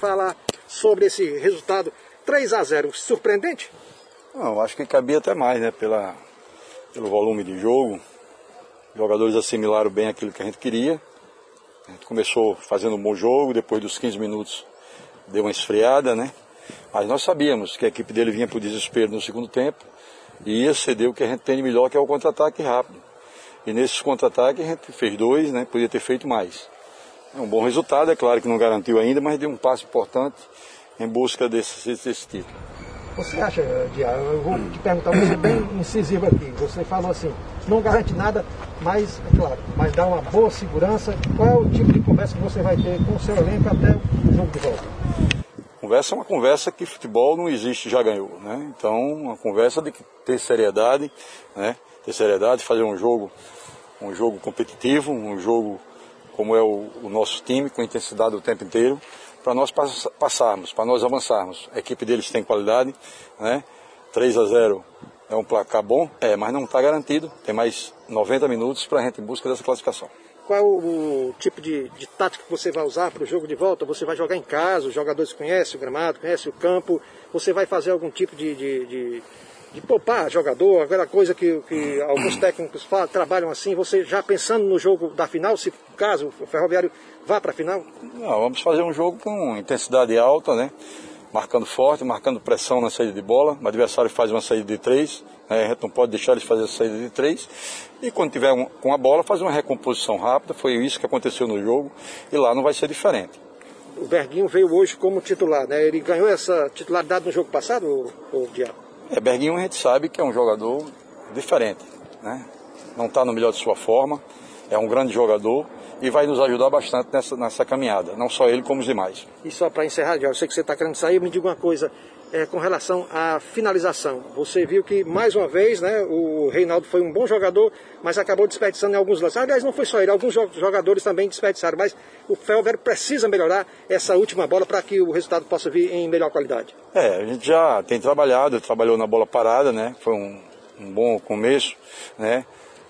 falar sobre esse resultado 3 a 0 surpreendente? Não, acho que cabia até mais, né? Pela, pelo volume de jogo. Os jogadores assimilaram bem aquilo que a gente queria. A gente começou fazendo um bom jogo, depois dos 15 minutos deu uma esfriada, né? Mas nós sabíamos que a equipe dele vinha por desespero no segundo tempo e ia ceder o que a gente tem de melhor, que é o contra-ataque rápido. E nesses contra-ataques a gente fez dois, né? Podia ter feito mais. É um bom resultado, é claro que não garantiu ainda, mas deu um passo importante em busca desse, desse título. Você acha, Diário, eu vou te perguntar, você bem incisivo aqui, você falou assim, não garante nada, mas, é claro, mas dá uma boa segurança. Qual é o tipo de conversa que você vai ter com o seu elenco até o jogo de volta? Conversa é uma conversa que futebol não existe, já ganhou, né? Então, uma conversa de ter seriedade, né? Ter seriedade, fazer um jogo, um jogo competitivo, um jogo como é o, o nosso time, com intensidade o tempo inteiro, para nós passarmos, para nós avançarmos. A equipe deles tem qualidade, né? 3 a 0 é um placar bom, é, mas não está garantido. Tem mais 90 minutos para a gente em busca dessa classificação. Qual o tipo de, de tática que você vai usar para o jogo de volta? Você vai jogar em casa, os jogadores conhecem o gramado, conhecem o campo, você vai fazer algum tipo de, de, de de poupar jogador, aquela coisa que, que alguns técnicos falam, trabalham assim, você já pensando no jogo da final, se caso o Ferroviário vá para a final? Não, vamos fazer um jogo com intensidade alta, né? Marcando forte, marcando pressão na saída de bola. O adversário faz uma saída de três, né? a gente não pode deixar eles fazer a saída de três. E quando tiver um, com a bola, fazer uma recomposição rápida. Foi isso que aconteceu no jogo e lá não vai ser diferente. O Berguinho veio hoje como titular, né? Ele ganhou essa titularidade no jogo passado, o, o Diabo? É, Berguinho a gente sabe que é um jogador diferente, né? Não está no melhor de sua forma, é um grande jogador e vai nos ajudar bastante nessa, nessa caminhada, não só ele como os demais. E só para encerrar, eu sei que você está querendo sair, me diga uma coisa, é, com relação à finalização. Você viu que, mais uma vez, né, o Reinaldo foi um bom jogador, mas acabou desperdiçando em alguns lances. Aliás, não foi só ele, alguns jogadores também desperdiçaram, mas o Felver precisa melhorar essa última bola para que o resultado possa vir em melhor qualidade. É, a gente já tem trabalhado, trabalhou na bola parada, né, foi um, um bom começo, né,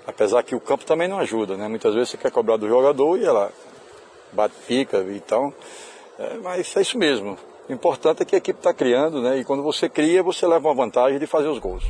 apesar que o campo também não ajuda, né, muitas vezes você quer cobrar do jogador e ela bate pica, então, é, mas é isso mesmo. O importante é que a equipe está criando, né? E quando você cria, você leva uma vantagem de fazer os gols.